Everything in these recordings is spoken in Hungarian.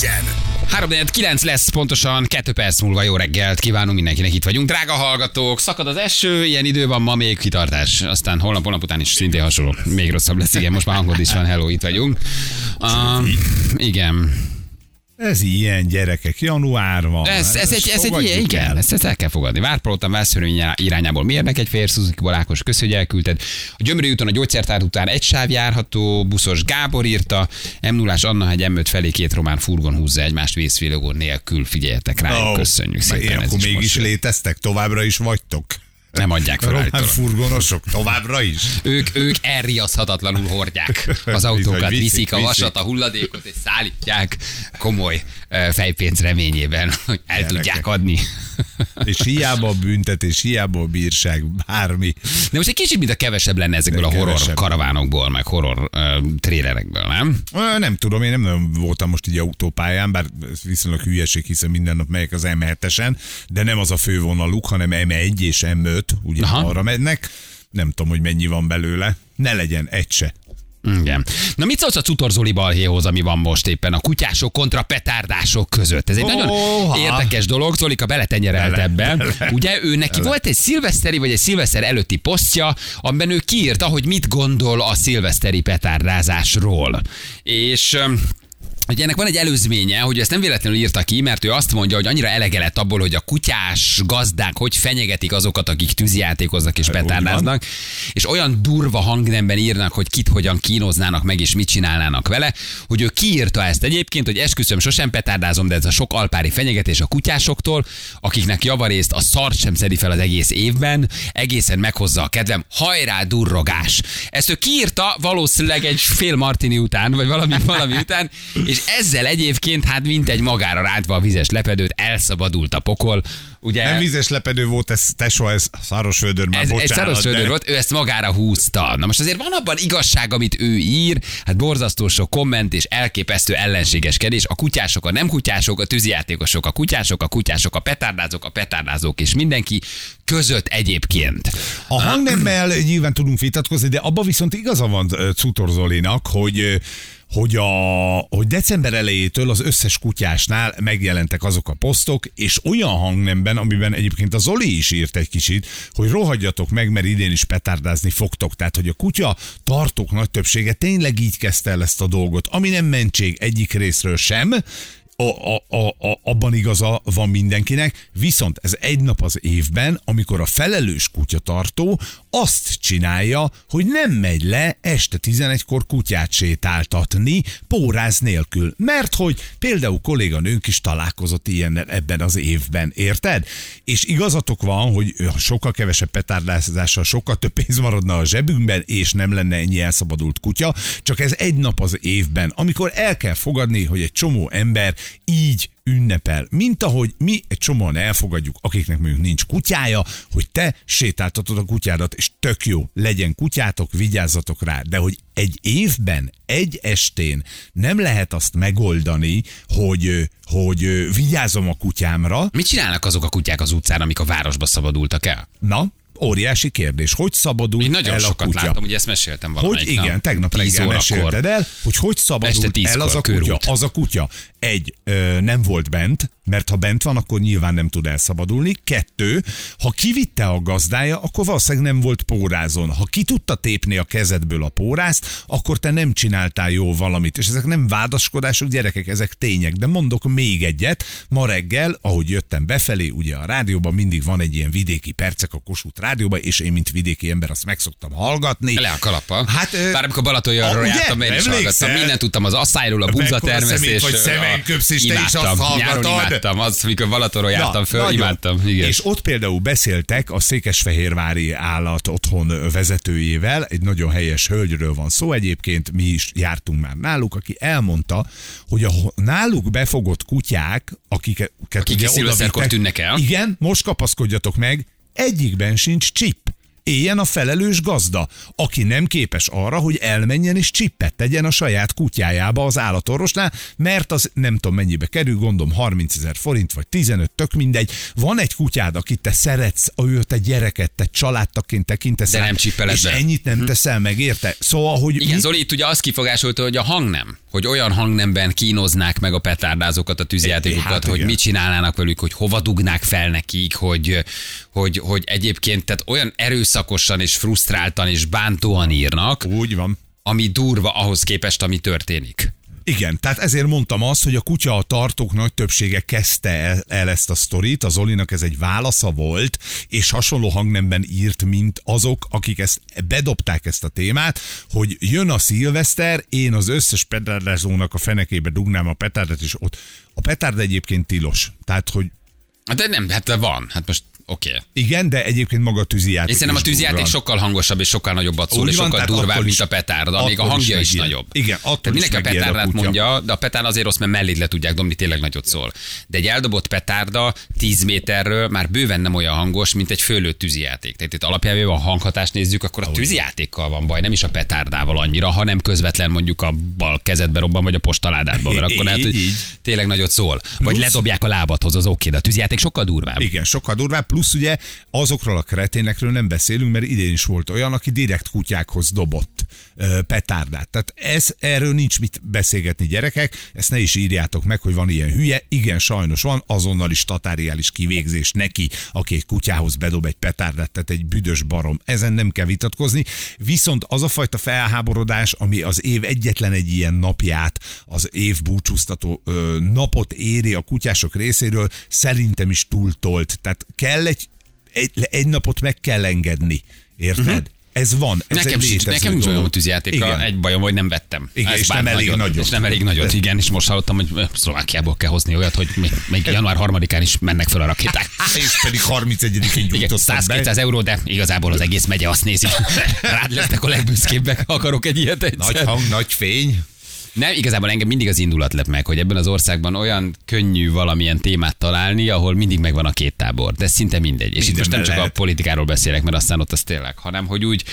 legyen! 3 lesz pontosan, 2 perc múlva jó reggelt kívánunk mindenkinek, itt vagyunk. Drága hallgatók, szakad az eső, ilyen idő van ma még kitartás. Aztán holnap, holnap után is szintén hasonló. Még rosszabb lesz, igen, most már hangod is van, hello, itt vagyunk. Uh, igen. Ez ilyen gyerekek, január van. Ez, ez, egy, ez egy ilyen, igen, el. ezt, ezt el kell fogadni. Várpalottan Vászörő irányából mérnek egy fér, Szuzuki Balákos, köszi, hogy elküldted. A Gyömrő úton a gyógyszertár után egy sáv járható, buszos Gábor írta, m 0 Anna, egy M5 felé két román furgon húzza egymást vészfélogó nélkül, figyeljetek rá, Ó, köszönjük szépen. Ilyen, ez akkor is mégis most léteztek, továbbra is vagytok. Nem adják fel Román furgonosok továbbra is. Ők, ők elriaszthatatlanul hordják az autókat, Viszik, viszik a vasat, a hulladékot, és szállítják komoly ö, fejpénz reményében, hogy el Gyerekek. tudják adni. És hiába a büntetés, hiába a bírság, bármi. De most egy kicsit, mint a kevesebb lenne ezekből De a horror kevesebb. karavánokból, meg horror uh, trélerekből, nem? Nem tudom, én nem nagyon voltam most így autópályán, bár ez viszonylag hülyeség, hiszen minden nap megyek az M7-esen, de nem az a fővonaluk, hanem M1 és M5, ugye Aha. arra mennek. Nem tudom, hogy mennyi van belőle. Ne legyen egy se. Igen. Na mit szólsz a Cutor Zoli balhéhoz, ami van most éppen a kutyások kontra petárdások között? Ez egy nagyon Óha. érdekes dolog, Zolika beletenyerelt Bele. Ugye ő neki volt egy szilveszteri, vagy egy szilveszter előtti posztja, amiben ő kiírta, hogy mit gondol a szilveszteri petárdázásról. És Ugye ennek van egy előzménye, hogy ezt nem véletlenül írta ki, mert ő azt mondja, hogy annyira elege lett abból, hogy a kutyás gazdák hogy fenyegetik azokat, akik tűzijátékoznak és petárdáznak, és olyan durva hangnemben írnak, hogy kit hogyan kínoznának meg és mit csinálnának vele, hogy ő kiírta ezt egyébként, hogy esküszöm, sosem petárdázom, de ez a sok alpári fenyegetés a kutyásoktól, akiknek javarészt a szart sem szedi fel az egész évben, egészen meghozza a kedvem, hajrá durrogás. Ezt ő kiírta valószínűleg egy fél martini után, vagy valami, valami után, és ezzel egyébként hát mint egy magára rántva a vizes lepedőt, elszabadult a pokol. Ugye, Nem vízes lepedő volt ez, tesó, ez száros vödör, már ez egy bocsánat. szaros de- volt, ő ezt magára húzta. Na most azért van abban igazság, amit ő ír, hát borzasztó sok komment és elképesztő ellenségeskedés. A kutyások, a nem kutyások, a tűzijátékosok, a kutyások, a kutyások, a petárdázók, a petárdázók és mindenki között egyébként. A hangnemmel nyilván tudunk vitatkozni, de abban viszont igaza van Cutor Zolinak, hogy hogy, a, hogy december elejétől az összes kutyásnál megjelentek azok a posztok, és olyan hangnemben, amiben egyébként a Zoli is írt egy kicsit, hogy rohadjatok meg, mert idén is petárdázni fogtok. Tehát, hogy a kutya tartók nagy többsége tényleg így kezdte el ezt a dolgot, ami nem mentség egyik részről sem, a, a, a, a, abban igaza van mindenkinek, viszont ez egy nap az évben, amikor a felelős kutyatartó azt csinálja, hogy nem megy le este 11-kor kutyát sétáltatni, póráz nélkül. Mert hogy például kolléganőnk is találkozott ilyennel ebben az évben, érted? És igazatok van, hogy sokkal kevesebb petárdázással sokkal több pénz maradna a zsebünkben, és nem lenne ennyi elszabadult kutya, csak ez egy nap az évben, amikor el kell fogadni, hogy egy csomó ember így ünnepel, mint ahogy mi egy csomóan elfogadjuk, akiknek mondjuk nincs kutyája, hogy te sétáltatod a kutyádat, és tök jó, legyen kutyátok, vigyázzatok rá, de hogy egy évben, egy estén nem lehet azt megoldani, hogy, hogy vigyázom a kutyámra, Mit csinálnak azok a kutyák az utcán, amik a városba szabadultak el? na, óriási kérdés, hogy szabadul Én nagyon el a sokat kutya? láttam, ugye ezt meséltem Hogy valamelyik igen, nap. tegnap 10 reggel mesélted el, hogy hogy 10-kor, el az a kutya. Az a kutya. Egy, ö, nem volt bent, mert ha bent van, akkor nyilván nem tud elszabadulni. Kettő, ha kivitte a gazdája, akkor valószínűleg nem volt pórázon. Ha ki tudta tépni a kezedből a pórázt, akkor te nem csináltál jó valamit. És ezek nem vádaskodások, gyerekek, ezek tények. De mondok még egyet. Ma reggel, ahogy jöttem befelé, ugye a rádióban mindig van egy ilyen vidéki percek a Kossuth rádióban, és én, mint vidéki ember, azt meg szoktam hallgatni. Le a kalappal. Hát, ö, Bár amikor Balatonról ugye? jártam, én is hallgattam. Mindent tudtam az asszályról, a búzatermesztésről. vagy szemenköpsz, és te is azt hallgatod? Imádtam. Az, mikor Balatonról jártam föl, nagyon. imádtam. Igen. És ott például beszéltek a Székesfehérvári állat otthon vezetőjével, egy nagyon helyes hölgyről van szó egyébként, mi is jártunk már náluk, aki elmondta, hogy a náluk befogott kutyák, akiket Akik ugye tűnnek el. Igen, most kapaszkodjatok meg, egyikben sincs chip. Éljen a felelős gazda, aki nem képes arra, hogy elmenjen és csippet tegyen a saját kutyájába az állatorvosnál, mert az nem tudom mennyibe kerül, gondom 30 ezer forint, vagy 15, tök mindegy. Van egy kutyád, akit te szeretsz, őt egy gyereket, te családtaként tekintesz, De rá, nem csippeled és be. ennyit nem teszel meg, érte? Szóval, hogy Igen, mi- Zoli itt ugye azt kifogásolta, hogy a hang nem. Hogy olyan hangnemben kínoznák meg a petárdázókat, a tűzjátékokat, Hát hogy igen. mit csinálnának velük, hogy hova dugnák fel nekik, hogy, hogy, hogy egyébként tehát olyan erőszakosan és frusztráltan és bántóan írnak, úgy van. ami durva ahhoz képest, ami történik. Igen, tehát ezért mondtam azt, hogy a kutya a tartók nagy többsége kezdte el, el ezt a sztorit, az Olinak ez egy válasza volt, és hasonló hangnemben írt, mint azok, akik ezt bedobták ezt a témát, hogy jön a szilveszter, én az összes petárdázónak a fenekébe dugnám a petárdat, és ott a petárd egyébként tilos. Tehát, hogy De nem, hát van. Hát most oké. Okay. igen, de egyébként maga a tűzijáték Én szerintem a is durran. sokkal hangosabb és sokkal nagyobbat szól, Úgy és van, sokkal durvább, mint is- a petárda, még a is hangja is, megijed. nagyobb. Igen, attól Tehát is mindenki a a petárdát kutya. mondja, de a petár azért rossz, mert mellét le tudják dobni, tényleg nagyot szól. De egy eldobott petárda 10 méterről már bőven nem olyan hangos, mint egy fölött tűzijáték. Tehát itt alapjában a hanghatást nézzük, akkor a tűzijátékkal van baj, nem is a petárdával annyira, hanem közvetlen mondjuk a bal kezedbe robban, vagy a postaládádba, mert akkor lehet, hogy tényleg nagyot szól. Vagy ledobják a lábadhoz, az oké, de a tűzijáték sokkal durvább. Igen, sokkal durvább, plusz ugye azokról a kreténekről nem beszélünk, mert idén is volt olyan, aki direkt kutyákhoz dobott petárdát. Tehát ez, erről nincs mit beszélgetni gyerekek, ezt ne is írjátok meg, hogy van ilyen hülye. Igen, sajnos van, azonnal is tatáriális kivégzés neki, aki egy kutyához bedob egy petárdát, tehát egy büdös barom. Ezen nem kell vitatkozni. Viszont az a fajta felháborodás, ami az év egyetlen egy ilyen napját, az év búcsúztató napot éri a kutyások részéről, szerintem is túltolt. Tehát kell egy, egy, egy napot meg kell engedni. Érted? Uh-huh. Ez van. Ez Nekem, sincs, nekem nincs olyan tűzjátéka, egy bajom, hogy nem vettem. Igen, Ez és nem elég nagyon, nagyot. És nem elég nagyot, igen, és most hallottam, hogy Szlovákiából kell hozni olyat, hogy még, még január 3-án is mennek fel a rakéták. És pedig 31-én Igen, gyújtottak be. 100-200 euró, de igazából az egész megye azt nézi. Rád lesznek a legbüszkébbek, akarok egy ilyet egyszer. Nagy hang, nagy fény. Nem, igazából engem mindig az indulat lep meg, hogy ebben az országban olyan könnyű valamilyen témát találni, ahol mindig megvan a két tábor, de szinte mindegy. És itt most nem csak lehet. a politikáról beszélek, mert aztán ott az tényleg, hanem hogy úgy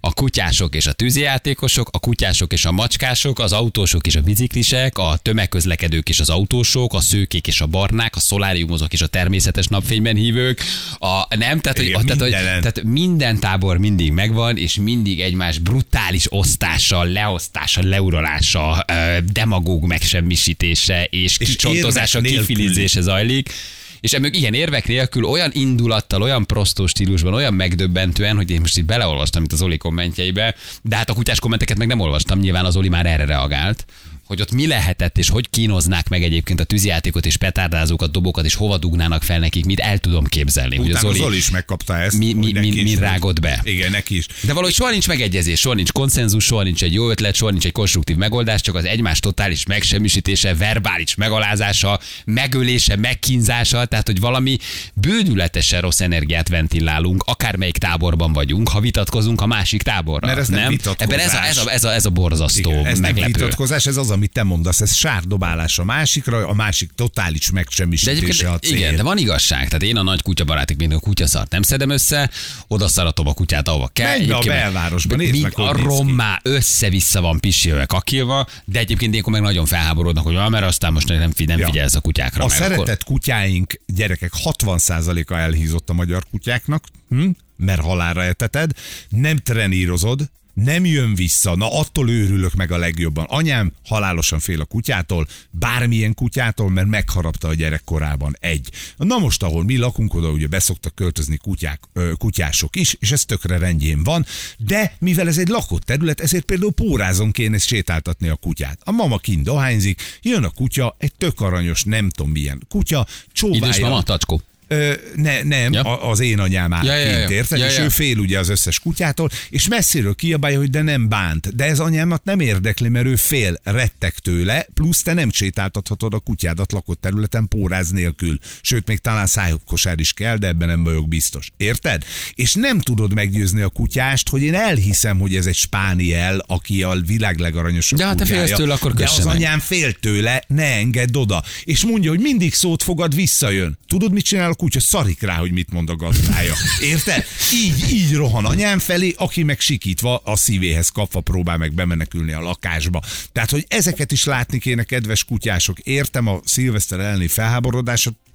a kutyások és a tűzijátékosok, a kutyások és a macskások, az autósok és a biciklisek, a tömegközlekedők és az autósok, a szőkék és a barnák, a szoláriumozók és a természetes napfényben hívők, a nem, tehát, hogy, Igen, tehát, hogy, tehát minden tábor mindig megvan, és mindig egymás brutális osztással, leosztása, leurolása, ö, demagóg megsemmisítése és És kicsontozása, kifilizése zajlik. És emög ilyen érvek nélkül olyan indulattal, olyan prostó stílusban, olyan megdöbbentően, hogy én most itt beleolvastam itt az Oli kommentjeibe, de hát a kutyás kommenteket meg nem olvastam, nyilván az Oli már erre reagált hogy ott mi lehetett, és hogy kínoznák meg egyébként a tűzjátékot, és petárdázókat, dobokat, és hova dugnának fel nekik, mit el tudom képzelni. hogy Utána az Zoli, Zoli, is megkapta ezt. mi, mi, hogy mi, mi rágott be. Igen, neki is. De valahogy soha nincs megegyezés, soha nincs konszenzus, soha nincs egy jó ötlet, soha nincs egy konstruktív megoldás, csak az egymás totális megsemmisítése, verbális megalázása, megölése, megkínzása, tehát hogy valami bődületesen rossz energiát ventilálunk, akármelyik táborban vagyunk, ha vitatkozunk a másik táborral. Mert ez nem vitatkozás. Ebben ez a, ez, a, ez, a, ez a borzasztó, Igen, ez nem meglepő. vitatkozás, ez az, amit te mondasz, ez sárdobálás a másikra, a másik totális megsemmisítése a cél. igen, de van igazság. Tehát én a nagy kutyabarátik, mint a kutyaszart nem szedem össze, oda szaratom a kutyát, ahova kell. Menj a Egyébként belvárosba, de nézd meg, a rommá össze-vissza van pisilve, kakilva, de egyébként ilyenkor meg nagyon felháborodnak, hogy ah, mert aztán most nem, nem Ja. figyelsz a kutyákra. A szeretett Akkor... kutyáink, gyerekek 60%-a elhízott a magyar kutyáknak, hm? mert halára eteted, nem trenírozod, nem jön vissza, na attól őrülök meg a legjobban. Anyám halálosan fél a kutyától, bármilyen kutyától, mert megharapta a gyerekkorában egy. Na most, ahol mi lakunk, oda ugye beszoktak költözni kutyák, ö, kutyások is, és ez tökre rendjén van, de mivel ez egy lakott terület, ezért például pórázon kéne sétáltatni a kutyát. A mama kint dohányzik, jön a kutya, egy tök aranyos, nem tudom milyen kutya, Idős csóválja. mama, tacskó. Ö, ne, nem, Ja. ja. az én anyám áll Ja, ja, ja, érted? Ja, és ja. ő fél ugye az összes kutyától, és messziről kiabálja, hogy de nem bánt. De ez anyámat nem érdekli, mert ő fél, rettek tőle, plusz te nem sétáltathatod a kutyádat lakott területen póráz nélkül. Sőt, még talán szájkosár is kell, de ebben nem vagyok biztos. Érted? És nem tudod meggyőzni a kutyást, hogy én elhiszem, hogy ez egy spániel, aki a világ legaranyosabb De hát te félsz tőle, akkor De az meg. anyám fél tőle, ne engedd oda. És mondja, hogy mindig szót fogad, visszajön. Tudod, mit csinál a kutya szarik rá, hogy mit mond a gazdája. Érted? Így, így rohan anyám felé, aki meg sikítva a szívéhez kapva próbál meg bemenekülni a lakásba. Tehát, hogy ezeket is látni kéne, kedves kutyások. Értem a szilveszter elleni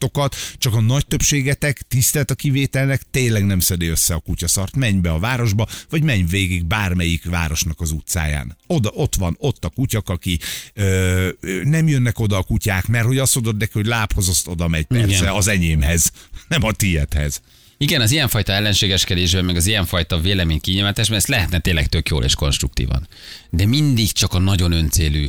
felháborodásotokat, csak a nagy többségetek, tisztelt a kivételnek, tényleg nem szedi össze a kutyaszart. Menj be a városba, vagy menj végig bármelyik városnak az utcáján. Oda, ott van, ott a kutyak, aki ö, nem jönnek oda a kutyák, mert hogy azt mondod neki, hogy lábhoz azt oda megy, persze, Igen. az enyémhez, nem a tiédhez. Igen, az ilyenfajta ellenségeskedésben, meg az ilyenfajta vélemény kinyilvánításban, ezt lehetne tényleg tök jól és konstruktívan. De mindig csak a nagyon öncélű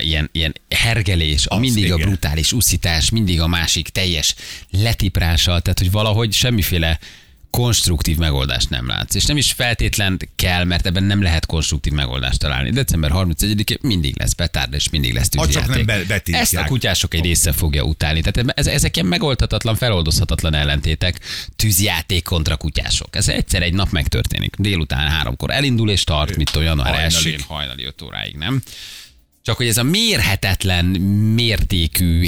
ilyen, ilyen hergelés, a Az, mindig a igen. brutális uszítás, mindig a másik teljes letiprással, tehát hogy valahogy semmiféle konstruktív megoldást nem látsz. És nem is feltétlen kell, mert ebben nem lehet konstruktív megoldást találni. December 31-én mindig lesz petárd, és mindig lesz Ha csak tűzjáték. nem be-. Ezt a kutyások egy része fogja utálni. Tehát ez, ezek ilyen megoldhatatlan, feloldozhatatlan ellentétek. Tűzjáték kontra kutyások. Ez egyszer egy nap megtörténik. Délután háromkor elindul és tart, mit tudom, január Hajnalig. 1 hajnali 5 óráig, nem? Csak hogy ez a mérhetetlen mértékű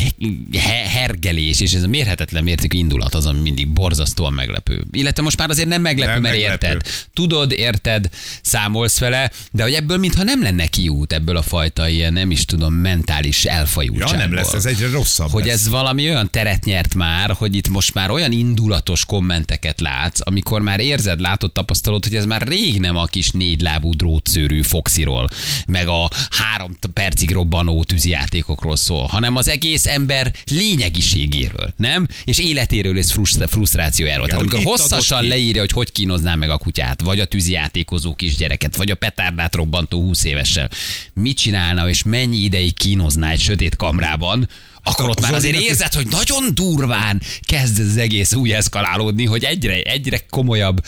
he- hergelés, és ez a mérhetetlen mértékű indulat az, ami mindig borzasztóan meglepő. Illetve most már azért nem meglepő, Nem mert meglepő. érted. Tudod, érted, számolsz vele, de hogy ebből mintha nem lenne kiút ebből a fajta ilyen, nem is tudom, mentális Ja, elfajultságból. nem lesz, ez egyre rosszabb Hogy lesz. ez valami olyan teret nyert már, hogy itt most már olyan indulatos kommenteket látsz, amikor már érzed, látod, tapasztalod, hogy ez már rég nem a kis négylábú drótszőrű Foxiról, meg a három t- percig robbanó tűzijátékokról szól, hanem az egész ember lényegiségéről, nem? És életéről és fruszt- frusztrációjáról. Tehát amikor hosszasan leírja, hogy hogy kínozná meg a kutyát, vagy a tűzijátékozó kisgyereket, vagy a petárdát robbantó 20 évessel, mit csinálna, és mennyi ideig kínozná egy sötét kamrában, akkor ott már azért érzed, hogy nagyon durván kezd az egész úgy eszkalálódni, hogy egyre, egyre komolyabb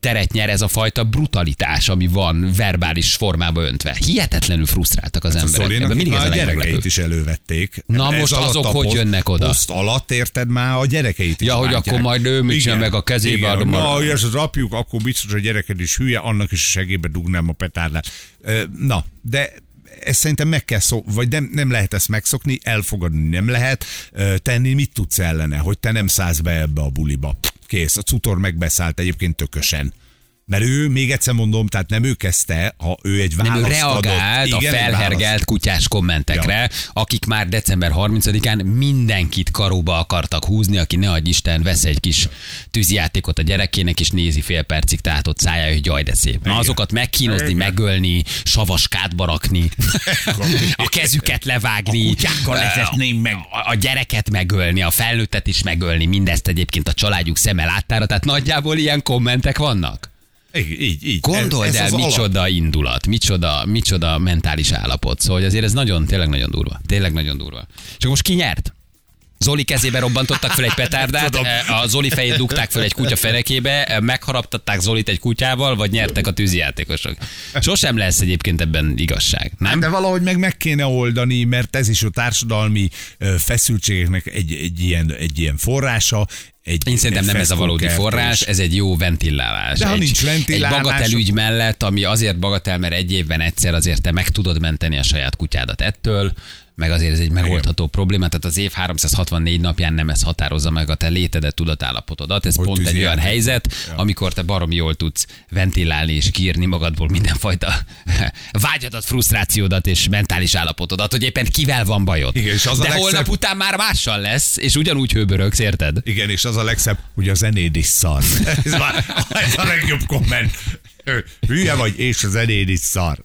teret nyer ez a fajta brutalitás, ami van verbális formába öntve. Hihetetlenül frusztráltak az A emberek. Ebben mindig ez a gyerekeit is elővették. Na most alatt azok hogy poszt- jönnek oda? Poszt alatt érted már a gyerekeit is Ja, hogy akkor majd ő mit Igen, meg a kezébe igen. adom Na, hogy ez az apjuk, akkor biztos a gyereked is hülye, annak is a segébe dugnám a petárdát. Na, de ezt szerintem meg kell szó, vagy nem, nem lehet ezt megszokni, elfogadni nem lehet, tenni mit tudsz ellene, hogy te nem szállsz be ebbe a buliba. Kész, a cutor megbeszállt egyébként tökösen. Mert ő, még egyszer mondom, tehát nem ő kezdte, ha ő egy Nem, választ ő reagált adott. a Igen, egy felhergelt kutyás kommentekre, akik már december 30-án mindenkit karóba akartak húzni, aki ne adj Isten, vesz egy kis tűzijátékot a gyerekének, és nézi fél percig tátott szája, hogy jaj, de szép. Na, azokat megkínozni, Igen. megölni, savaskádba rakni, a kezüket levágni, A meg. a, a gyereket megölni, a felnőttet is megölni, mindezt egyébként a családjuk szeme láttára, tehát nagyjából ilyen kommentek vannak. Így, így. így. Gondold Ez- ez el, az alap. micsoda indulat, micsoda, micsoda mentális állapot. Szóval hogy azért ez nagyon, tényleg nagyon durva. Tényleg nagyon durva. Csak most ki nyert? Zoli kezébe robbantottak fel egy petárdát, Tudom. a Zoli fejét dugták fel egy kutya fenekébe, megharaptatták Zolit egy kutyával, vagy nyertek a tűzijátékosok. Sosem lesz egyébként ebben igazság, nem? De valahogy meg meg kéne oldani, mert ez is a társadalmi ö, feszültségeknek egy, egy, ilyen, egy ilyen forrása. Egy, Én szerintem nem ez a valódi forrás, ez egy jó ventilálás. De ha egy, nincs ventilálás, Egy bagatel mellett, ami azért bagatel, mert egy évben egyszer azért te meg tudod menteni a saját kutyádat ettől, meg azért ez egy megoldható probléma, tehát az év 364 napján nem ez határozza meg a te létedet, tudatállapotodat. Ez Hogy pont egy olyan helyzet, Ja. amikor te barom jól tudsz ventilálni és kiírni magadból mindenfajta vágyadat, frusztrációdat és mentális állapotodat, hogy éppen kivel van bajod. Igen, és az a De legszebb- holnap után már mással lesz, és ugyanúgy hőbörögsz, érted? Igen, és az a legszebb, hogy a zenéd is szar. ez, már, ez a legjobb komment. Hülye vagy, és a zenéd is szar.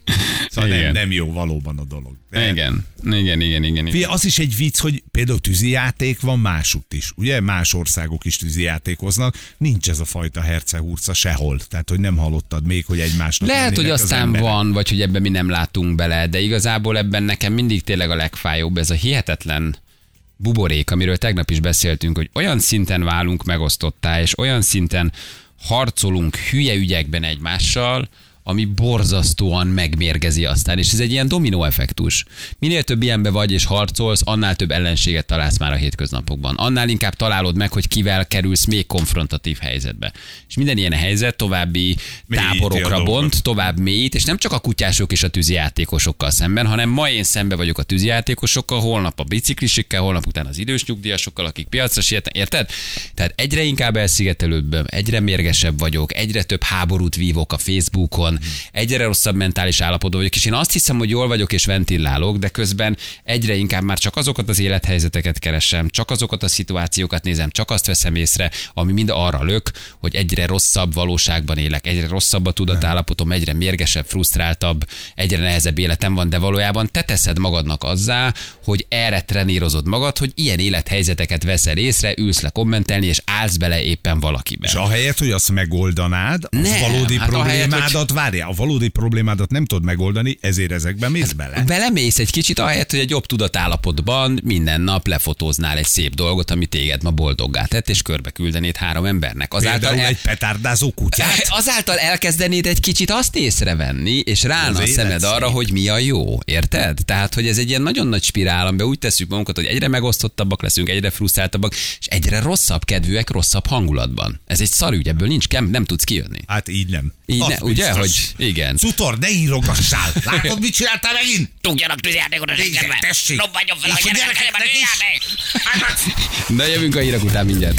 Szóval nem, Igen. nem jó valóban a dolog. Igen, igen, igen, igen. igen. Az is egy vicc, hogy például tűzijáték van másutt is. Ugye más országok is tűzijátékoznak. Nincs ez a fajta hercehurca sehol. Tehát, hogy nem hallottad még, hogy egymásnak Lehet, hogy az aztán emberek. van, vagy hogy ebben mi nem látunk bele, de igazából ebben nekem mindig tényleg a legfájóbb ez a hihetetlen buborék, amiről tegnap is beszéltünk, hogy olyan szinten válunk megosztottá, és olyan szinten harcolunk hülye ügyekben egymással, ami borzasztóan megmérgezi aztán, és ez egy ilyen dominó effektus. Minél több ilyenbe vagy és harcolsz, annál több ellenséget találsz már a hétköznapokban. Annál inkább találod meg, hogy kivel kerülsz még konfrontatív helyzetbe. És minden ilyen helyzet további Mélyíti táborokra bont, tovább mélyít, és nem csak a kutyások és a tűzijátékosokkal szemben, hanem ma én szembe vagyok a tűzijátékosokkal, holnap a biciklisikkel, holnap után az idős nyugdíjasokkal, akik piacra sietnek, érted? Tehát egyre inkább elszigetelődöm, egyre mérgesebb vagyok, egyre több háborút vívok a Facebookon, egyre rosszabb mentális állapotban vagyok, és én azt hiszem, hogy jól vagyok és ventilálok, de közben egyre inkább már csak azokat az élethelyzeteket keresem, csak azokat a szituációkat nézem, csak azt veszem észre, ami mind arra lök, hogy egyre rosszabb valóságban élek, egyre rosszabb a tudatállapotom, egyre mérgesebb, frusztráltabb, egyre nehezebb életem van, de valójában te teszed magadnak azzá, hogy erre trenírozod magad, hogy ilyen élethelyzeteket veszel észre, ülsz le kommentelni, és állsz bele éppen valakibe. És ahelyett, hogy azt megoldanád, az Nem, valódi hát ahelyett, problémádat, várjál, a valódi problémádat nem tudod megoldani, ezért ezekben mész bele. Belemész egy kicsit, ahelyett, hogy egy jobb tudatállapotban minden nap lefotóznál egy szép dolgot, ami téged ma boldoggá tett, és körbe küldenéd három embernek. Azáltal, Például el, egy petárdázó kutyát. azáltal elkezdenéd egy kicsit azt észrevenni, és rána a szemed élet arra, szép. hogy mi a jó. Érted? Tehát, hogy ez egy ilyen nagyon nagy spirál, amiben úgy tesszük magunkat, hogy egyre megosztottabbak leszünk, egyre frusztráltabbak, és egyre rosszabb kedvűek, rosszabb hangulatban. Ez egy szarügy, ebből nincs, nem, nem tudsz kijönni. Hát így nem. Így ne, ugye, biztos. Hogy igen. Cutor, ne írogassál! Látod, mit csináltál megint? Tudjanak tűzjátékot a Igen, zsebbe. tessék. Robbanjon fel a gyerekeknek is. De jövünk a hírek után mindjárt.